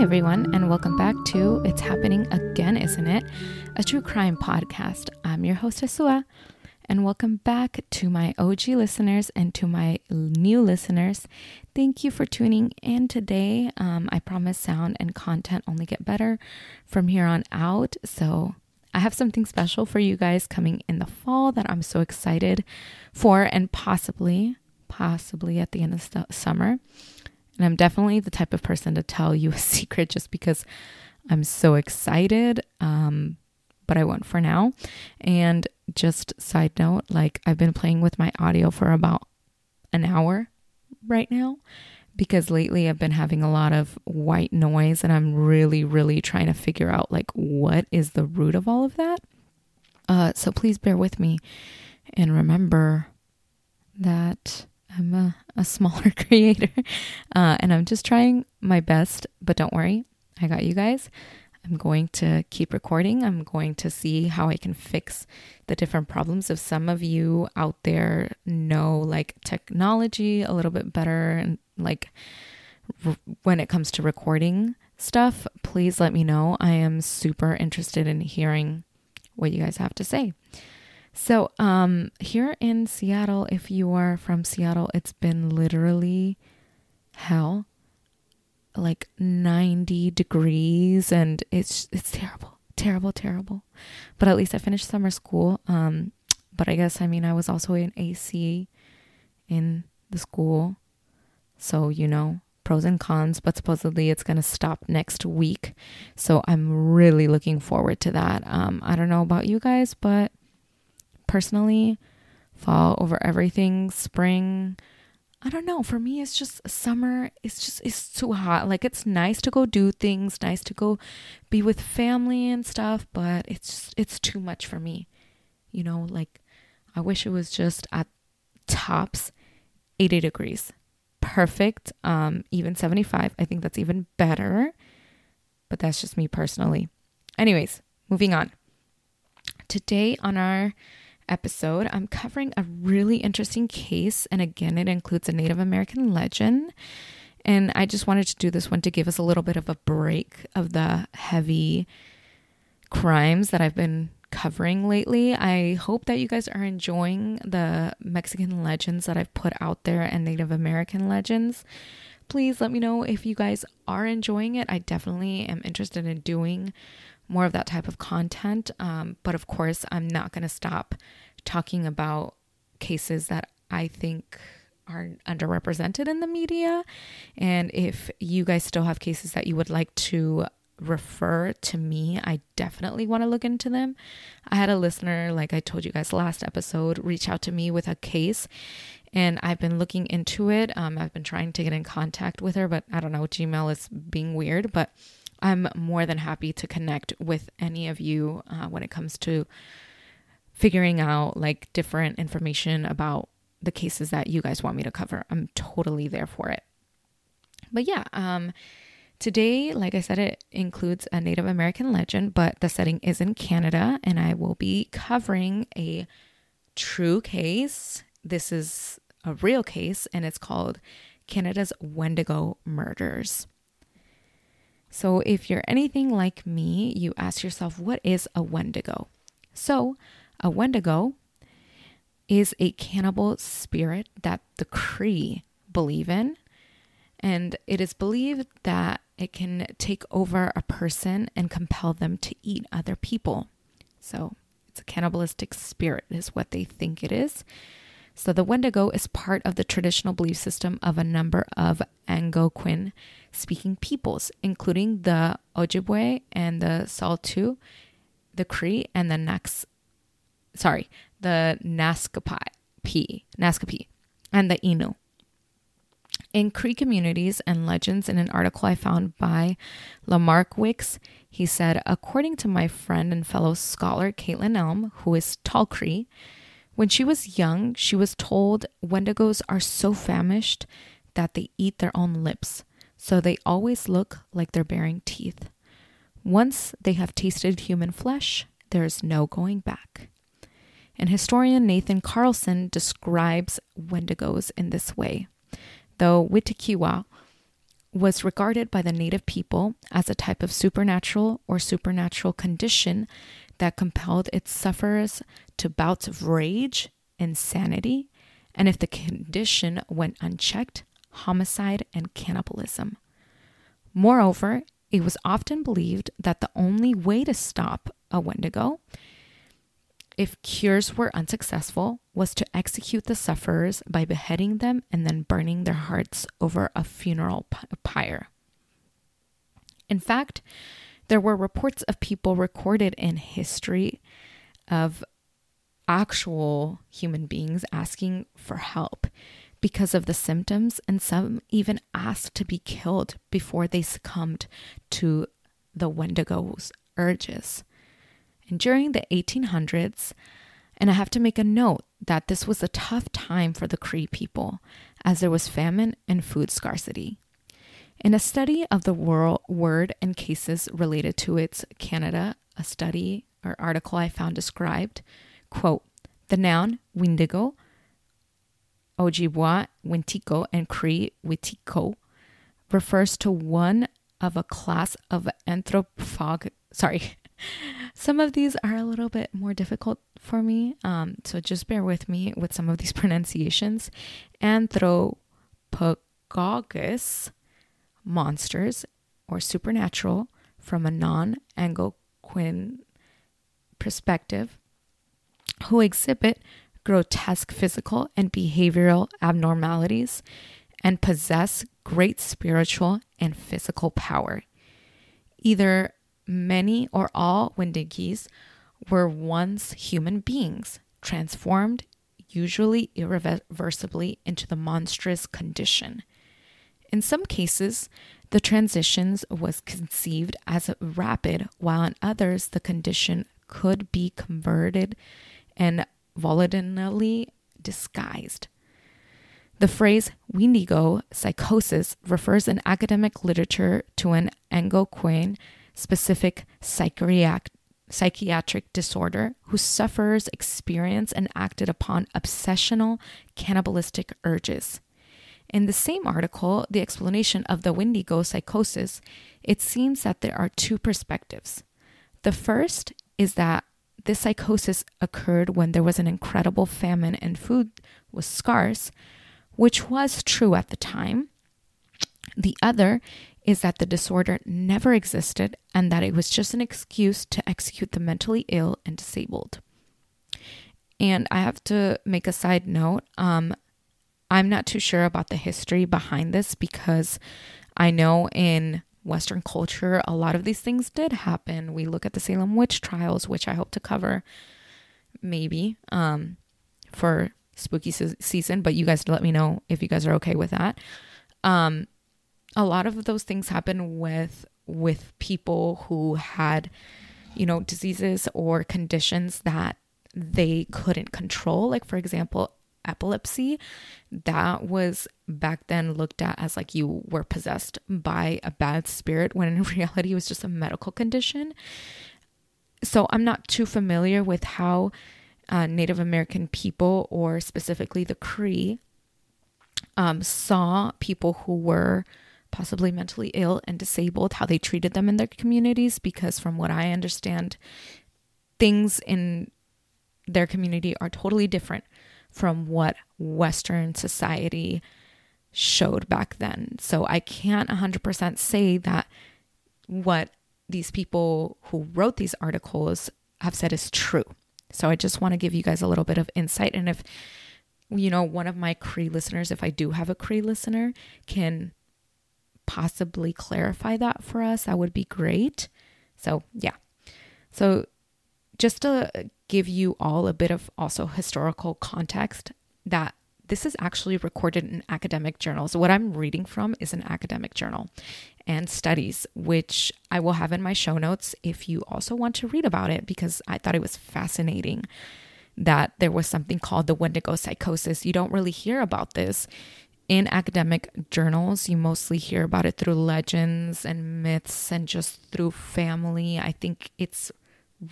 Everyone, and welcome back to It's Happening Again, Isn't It? A true crime podcast. I'm your host, Asua, and welcome back to my OG listeners and to my new listeners. Thank you for tuning in today. Um, I promise sound and content only get better from here on out. So, I have something special for you guys coming in the fall that I'm so excited for, and possibly, possibly at the end of the summer. And I'm definitely the type of person to tell you a secret just because I'm so excited. Um, but I won't for now. And just side note, like I've been playing with my audio for about an hour right now because lately I've been having a lot of white noise and I'm really, really trying to figure out like what is the root of all of that. Uh, so please bear with me and remember that I'm a, a smaller creator uh, and I'm just trying my best, but don't worry, I got you guys. I'm going to keep recording. I'm going to see how I can fix the different problems. If some of you out there know like technology a little bit better and like r- when it comes to recording stuff, please let me know. I am super interested in hearing what you guys have to say. So, um, here in Seattle, if you are from Seattle, it's been literally hell, like 90 degrees, and it's it's terrible, terrible, terrible. But at least I finished summer school. Um, but I guess I mean I was also in AC in the school, so you know pros and cons. But supposedly it's gonna stop next week, so I'm really looking forward to that. Um, I don't know about you guys, but personally, fall over everything, spring. I don't know. For me, it's just summer. It's just, it's too hot. Like, it's nice to go do things, nice to go be with family and stuff, but it's, it's too much for me. You know, like, I wish it was just at tops 80 degrees. Perfect. Um, even 75. I think that's even better. But that's just me personally. Anyways, moving on. Today on our episode, I'm covering a really interesting case. And again, it includes a Native American legend. And I just wanted to do this one to give us a little bit of a break of the heavy crimes that I've been covering lately. I hope that you guys are enjoying the Mexican legends that I've put out there and Native American legends. Please let me know if you guys are enjoying it. I definitely am interested in doing more of that type of content. Um, but of course, I'm not going to stop talking about cases that I think are underrepresented in the media. And if you guys still have cases that you would like to refer to me, I definitely want to look into them. I had a listener, like I told you guys last episode, reach out to me with a case. And I've been looking into it. Um, I've been trying to get in contact with her, but I don't know, Gmail is being weird. But I'm more than happy to connect with any of you uh, when it comes to figuring out like different information about the cases that you guys want me to cover. I'm totally there for it. But yeah, um, today, like I said, it includes a Native American legend, but the setting is in Canada, and I will be covering a true case. This is a real case, and it's called Canada's Wendigo Murders. So, if you're anything like me, you ask yourself, what is a Wendigo? So, a Wendigo is a cannibal spirit that the Cree believe in. And it is believed that it can take over a person and compel them to eat other people. So, it's a cannibalistic spirit, is what they think it is. So the Wendigo is part of the traditional belief system of a number of Algonquin speaking peoples, including the Ojibwe and the Saulteaux, the Cree and the Nax, sorry, the Naskapi, Naskapi, and the Innu. In Cree communities and legends, in an article I found by Lamarck Wicks, he said, according to my friend and fellow scholar Caitlin Elm, who is Tall Cree, when she was young, she was told Wendigos are so famished that they eat their own lips, so they always look like they're bearing teeth. Once they have tasted human flesh, there is no going back. And historian Nathan Carlson describes Wendigos in this way. Though Witekiwa was regarded by the native people as a type of supernatural or supernatural condition that compelled its sufferers to bouts of rage, insanity, and if the condition went unchecked, homicide and cannibalism. Moreover, it was often believed that the only way to stop a Wendigo, if cures were unsuccessful, was to execute the sufferers by beheading them and then burning their hearts over a funeral pyre. In fact, there were reports of people recorded in history of actual human beings asking for help because of the symptoms, and some even asked to be killed before they succumbed to the Wendigo's urges. And during the 1800s, and I have to make a note that this was a tough time for the Cree people, as there was famine and food scarcity. In a study of the word and cases related to its Canada, a study or article I found described, quote, the noun Windigo, Ojibwa Wintiko and Cree Witiko refers to one of a class of anthropophag. Sorry, some of these are a little bit more difficult for me, um, so just bear with me with some of these pronunciations. Anthropophagous monsters or supernatural from a non Algonquin perspective who exhibit grotesque physical and behavioral abnormalities, and possess great spiritual and physical power. Either many or all Wendigis were once human beings, transformed, usually irreversibly, into the monstrous condition. In some cases, the transitions was conceived as rapid, while in others, the condition could be converted and voluntarily disguised. The phrase Wendigo psychosis refers in academic literature to an Algonquin specific psychiatric disorder whose sufferers experience and acted upon obsessional cannibalistic urges. In the same article, the explanation of the Wendigo psychosis, it seems that there are two perspectives. The first is that this psychosis occurred when there was an incredible famine and food was scarce, which was true at the time. The other is that the disorder never existed and that it was just an excuse to execute the mentally ill and disabled. And I have to make a side note. Um, I'm not too sure about the history behind this because I know in Western culture, a lot of these things did happen. We look at the Salem witch trials, which I hope to cover maybe um, for spooky se- season, but you guys let me know if you guys are okay with that. Um, a lot of those things happen with with people who had, you know, diseases or conditions that they couldn't control. Like for example, epilepsy that was back then looked at as like you were possessed by a bad spirit when in reality it was just a medical condition. So i'm not too familiar with how uh, native american people or specifically the cree um, saw people who were possibly mentally ill and disabled how they treated them in their communities because from what i understand things in their community are totally different from what Western society showed back then. So I can't 100% say that what these people who wrote these articles have said is true. So I just want to give you guys a little bit of insight. And if, you know, one of my Cree listeners, if I do have a Cree listener, can possibly clarify that for us, that would be great. So, yeah. So, just to give you all a bit of also historical context that this is actually recorded in academic journals. What I'm reading from is an academic journal and studies, which I will have in my show notes if you also want to read about it, because I thought it was fascinating that there was something called the Wendigo psychosis. You don't really hear about this in academic journals. You mostly hear about it through legends and myths and just through family. I think it's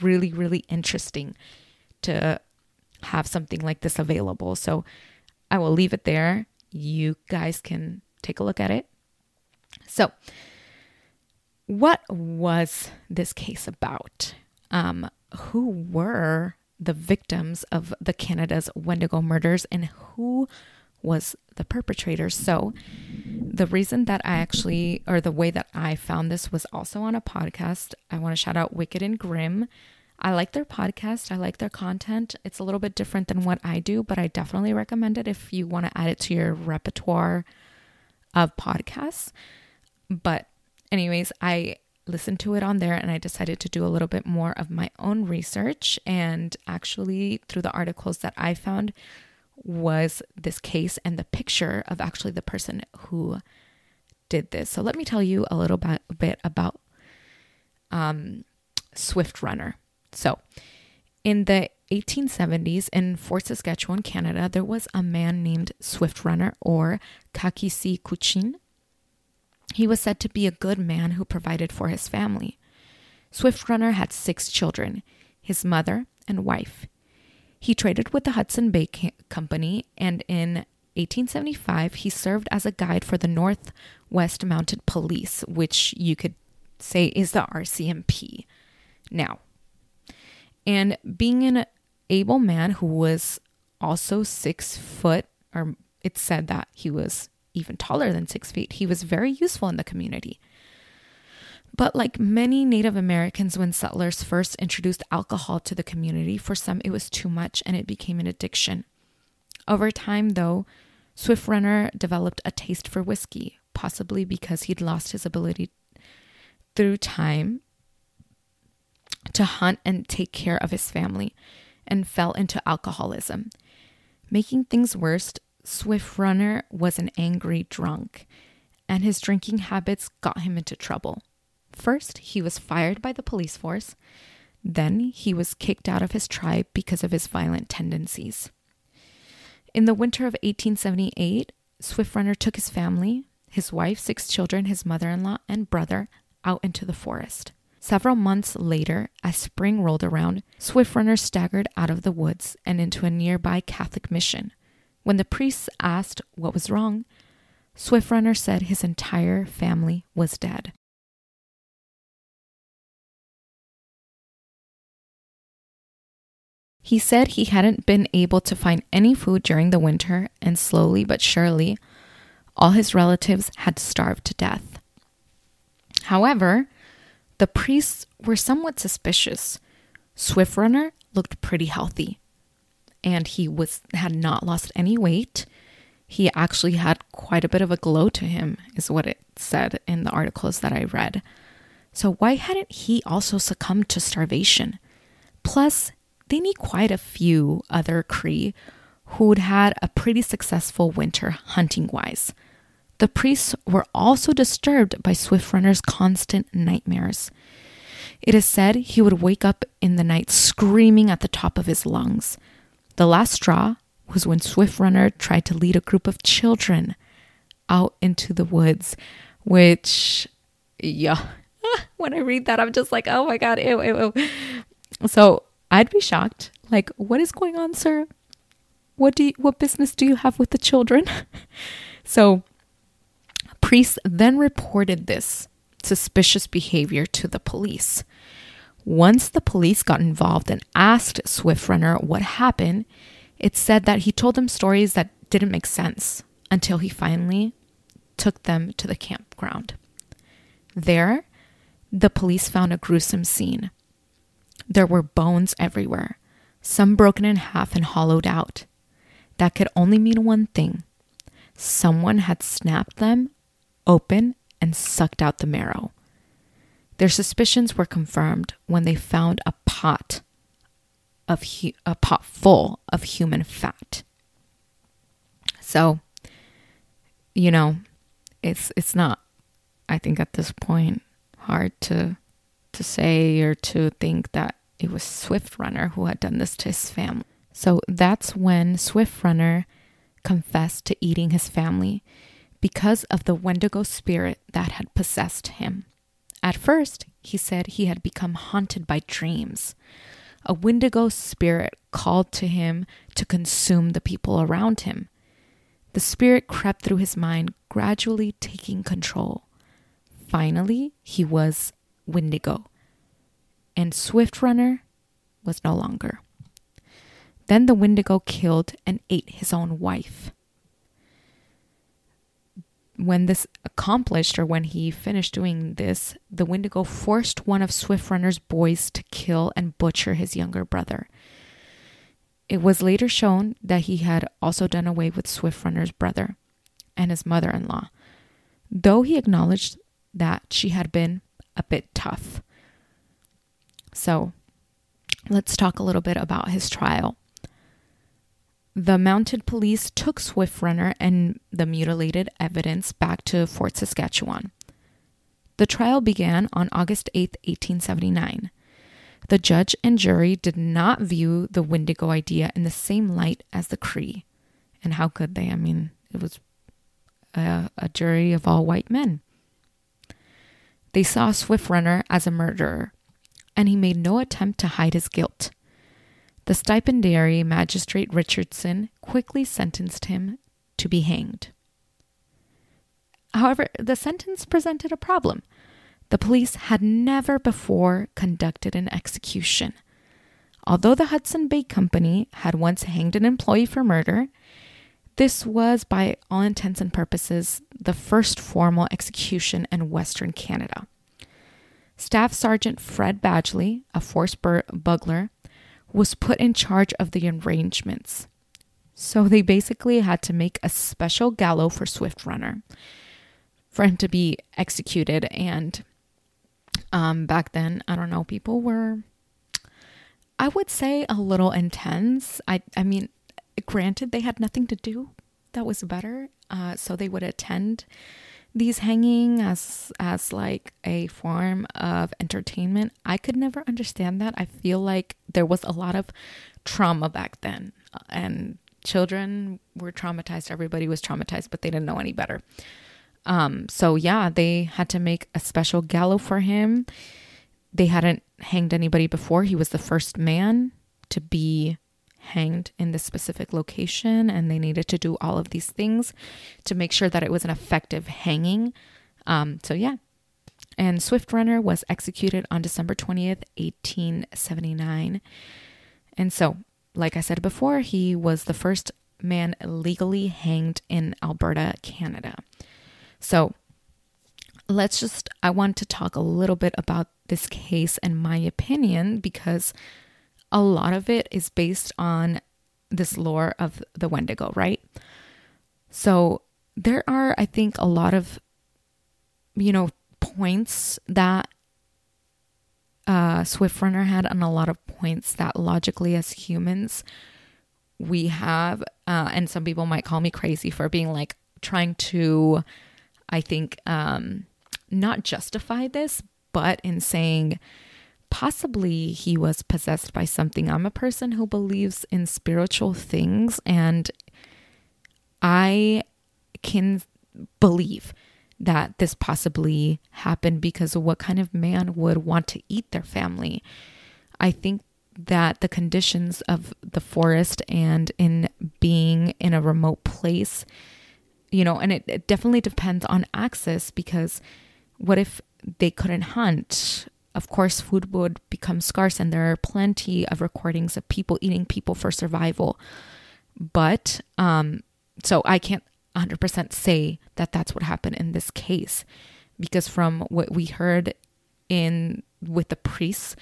really, really interesting to have something like this available. So I will leave it there. You guys can take a look at it. So, what was this case about? Um, who were the victims of the Canada's Wendigo murders and who was the perpetrator? So, the reason that I actually, or the way that I found this was also on a podcast. I want to shout out Wicked and Grim. I like their podcast. I like their content. It's a little bit different than what I do, but I definitely recommend it if you want to add it to your repertoire of podcasts. But, anyways, I listened to it on there and I decided to do a little bit more of my own research. And actually, through the articles that I found, was this case and the picture of actually the person who did this. So, let me tell you a little bit, about um, Swift Runner. So, in the 1870s in Fort Saskatchewan, Canada, there was a man named Swift Runner or Ka-Ki-Si-Kutchin. He was said to be a good man who provided for his family. Swift Runner had six children, his mother and wife. He traded with the Hudson Bay Company, and in 1875, he served as a guide for the Northwest Mounted Police, which you could say is the RCMP now. And being an able man who was also six foot, or it said that he was even taller than six feet, he was very useful in the community. But like many Native Americans, when settlers first introduced alcohol to the community, for some it was too much and it became an addiction. Over time, though, Swift Runner developed a taste for whiskey, possibly because he'd lost his ability through time to hunt and take care of his family and fell into alcoholism. Making things worse, Swift Runner was an angry drunk, and his drinking habits got him into trouble. First, he was fired by the police force. Then, he was kicked out of his tribe because of his violent tendencies. In the winter of 1878, Swift Runner took his family, his wife, six children, his mother in law, and brother out into the forest. Several months later, as spring rolled around, Swift Runner staggered out of the woods and into a nearby Catholic mission. When the priests asked what was wrong, Swift Runner said his entire family was dead. He said he hadn't been able to find any food during the winter, and slowly but surely, all his relatives had starved to death. However, the priests were somewhat suspicious. Swift Runner looked pretty healthy, and he was had not lost any weight. He actually had quite a bit of a glow to him, is what it said in the articles that I read. So why hadn't he also succumbed to starvation? Plus, they need quite a few other Cree who'd had a pretty successful winter hunting wise. The priests were also disturbed by Swift Runner's constant nightmares. It is said he would wake up in the night screaming at the top of his lungs. The last straw was when Swift Runner tried to lead a group of children out into the woods, which, yeah, when I read that, I'm just like, oh my God, ew, ew, ew. So I'd be shocked. Like, what is going on, sir? What do you, what business do you have with the children? so Priests then reported this suspicious behavior to the police. Once the police got involved and asked Swift Runner what happened, it said that he told them stories that didn't make sense until he finally took them to the campground. There, the police found a gruesome scene. There were bones everywhere, some broken in half and hollowed out. That could only mean one thing someone had snapped them open and sucked out the marrow. Their suspicions were confirmed when they found a pot of hu- a pot full of human fat. So, you know, it's it's not I think at this point hard to to say or to think that it was Swift Runner who had done this to his family. So that's when Swift Runner confessed to eating his family because of the Wendigo spirit that had possessed him. At first, he said he had become haunted by dreams. A Wendigo spirit called to him to consume the people around him. The spirit crept through his mind, gradually taking control. finally he was Wendigo, and Swift Runner was no longer. Then the Wendigo killed and ate his own wife. When this accomplished, or when he finished doing this, the Wendigo forced one of Swift Runner's boys to kill and butcher his younger brother. It was later shown that he had also done away with Swift Runner's brother and his mother in law, though he acknowledged that she had been a bit tough. So, let's talk a little bit about his trial. The mounted police took Swift Runner and the mutilated evidence back to Fort Saskatchewan. The trial began on August 8, 1879. The judge and jury did not view the Wendigo idea in the same light as the Cree. And how could they? I mean, it was a, a jury of all white men. They saw Swift Runner as a murderer, and he made no attempt to hide his guilt. The stipendiary magistrate Richardson quickly sentenced him to be hanged. However, the sentence presented a problem. The police had never before conducted an execution. Although the Hudson Bay Company had once hanged an employee for murder, this was, by all intents and purposes, the first formal execution in Western Canada. Staff Sergeant Fred Badgley, a force bugler, was put in charge of the arrangements. So they basically had to make a special gallows for Swift Runner for him to be executed. And um, back then, I don't know, people were, I would say, a little intense. I, I mean, granted, they had nothing to do that was better, uh, so they would attend these hanging as as like a form of entertainment. I could never understand that. I feel like there was a lot of trauma back then, uh, and children were traumatized. Everybody was traumatized, but they didn't know any better. Um, so yeah, they had to make a special gallows for him. They hadn't hanged anybody before. He was the first man to be hanged in this specific location, and they needed to do all of these things to make sure that it was an effective hanging. Um, so yeah. And Swift Runner was executed on December 20th, 1879. And so, like I said before, he was the first man legally hanged in Alberta, Canada. So let's just, I want to talk a little bit about this case and my opinion because a lot of it is based on this lore of the Wendigo, right? So there are, I think, a lot of, you know, points that uh, Swift Runner had, and a lot of points that logically, as humans, we have. Uh, and some people might call me crazy for being like trying to I think, um, not justify this, but in saying possibly he was possessed by something. I'm a person who believes in spiritual things, and I can believe that this possibly happened because what kind of man would want to eat their family. I think that the conditions of the forest and in being in a remote place you know, and it, it definitely depends on access because what if they couldn't hunt? Of course, food would become scarce, and there are plenty of recordings of people eating people for survival. But, um, so I can't 100% say that that's what happened in this case because from what we heard in with the priests,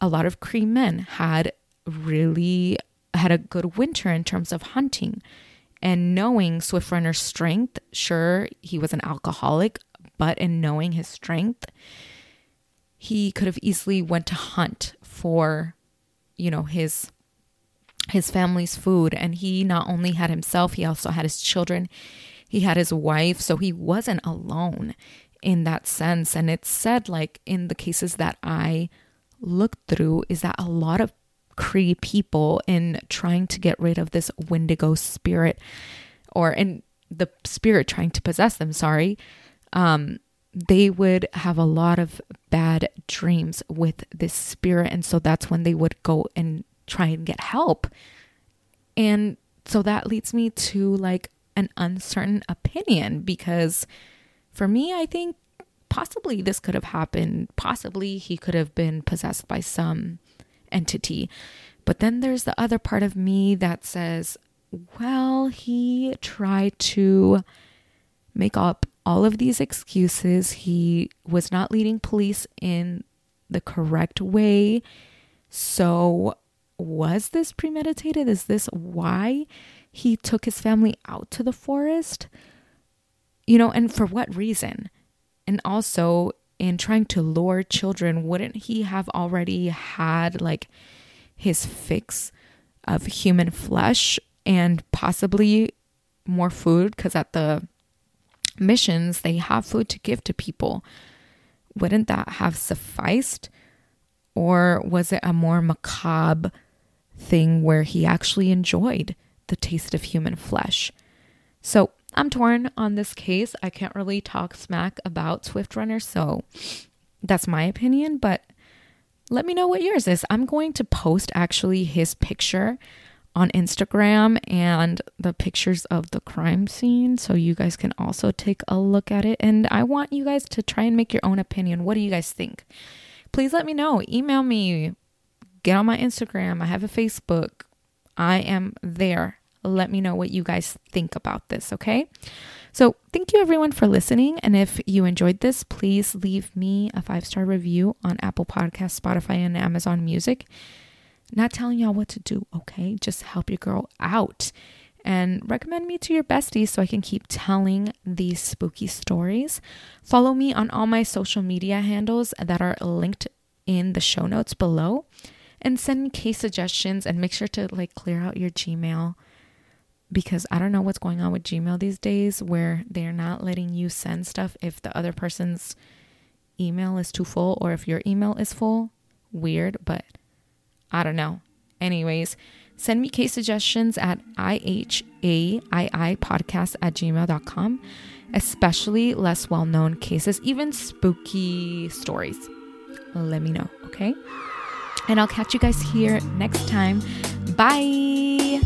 a lot of Cree men had really had a good winter in terms of hunting and knowing Swift Runner's strength, sure, he was an alcoholic, but in knowing his strength, he could have easily went to hunt for, you know, his his family's food and he not only had himself, he also had his children. He had his wife, so he wasn't alone in that sense. And it's said like in the cases that I looked through is that a lot of Cree people in trying to get rid of this Wendigo spirit, or in the spirit trying to possess them, sorry, um, they would have a lot of bad dreams with this spirit. And so that's when they would go and try and get help. And so that leads me to like an uncertain opinion because for me, I think possibly this could have happened. Possibly he could have been possessed by some entity. But then there's the other part of me that says, well, he tried to make up all of these excuses. He was not leading police in the correct way. So, was this premeditated? Is this why he took his family out to the forest? You know, and for what reason? And also, in trying to lure children, wouldn't he have already had like his fix of human flesh and possibly more food? Because at the missions, they have food to give to people. Wouldn't that have sufficed? Or was it a more macabre thing where he actually enjoyed the taste of human flesh? So I'm torn on this case. I can't really talk smack about Swift Runner, so that's my opinion, but let me know what yours is. I'm going to post actually his picture on Instagram and the pictures of the crime scene so you guys can also take a look at it. And I want you guys to try and make your own opinion. What do you guys think? Please let me know. Email me, get on my Instagram. I have a Facebook. I am there. Let me know what you guys think about this, okay? So, thank you everyone for listening. And if you enjoyed this, please leave me a five star review on Apple Podcasts, Spotify, and Amazon Music. Not telling y'all what to do, okay? Just help your girl out and recommend me to your besties so I can keep telling these spooky stories. Follow me on all my social media handles that are linked in the show notes below and send me case suggestions and make sure to like clear out your Gmail because I don't know what's going on with Gmail these days where they're not letting you send stuff if the other person's email is too full or if your email is full. Weird, but I don't know. Anyways, send me case suggestions at ihaii podcast at gmail.com, especially less well known cases, even spooky stories. Let me know, okay? And I'll catch you guys here next time. Bye.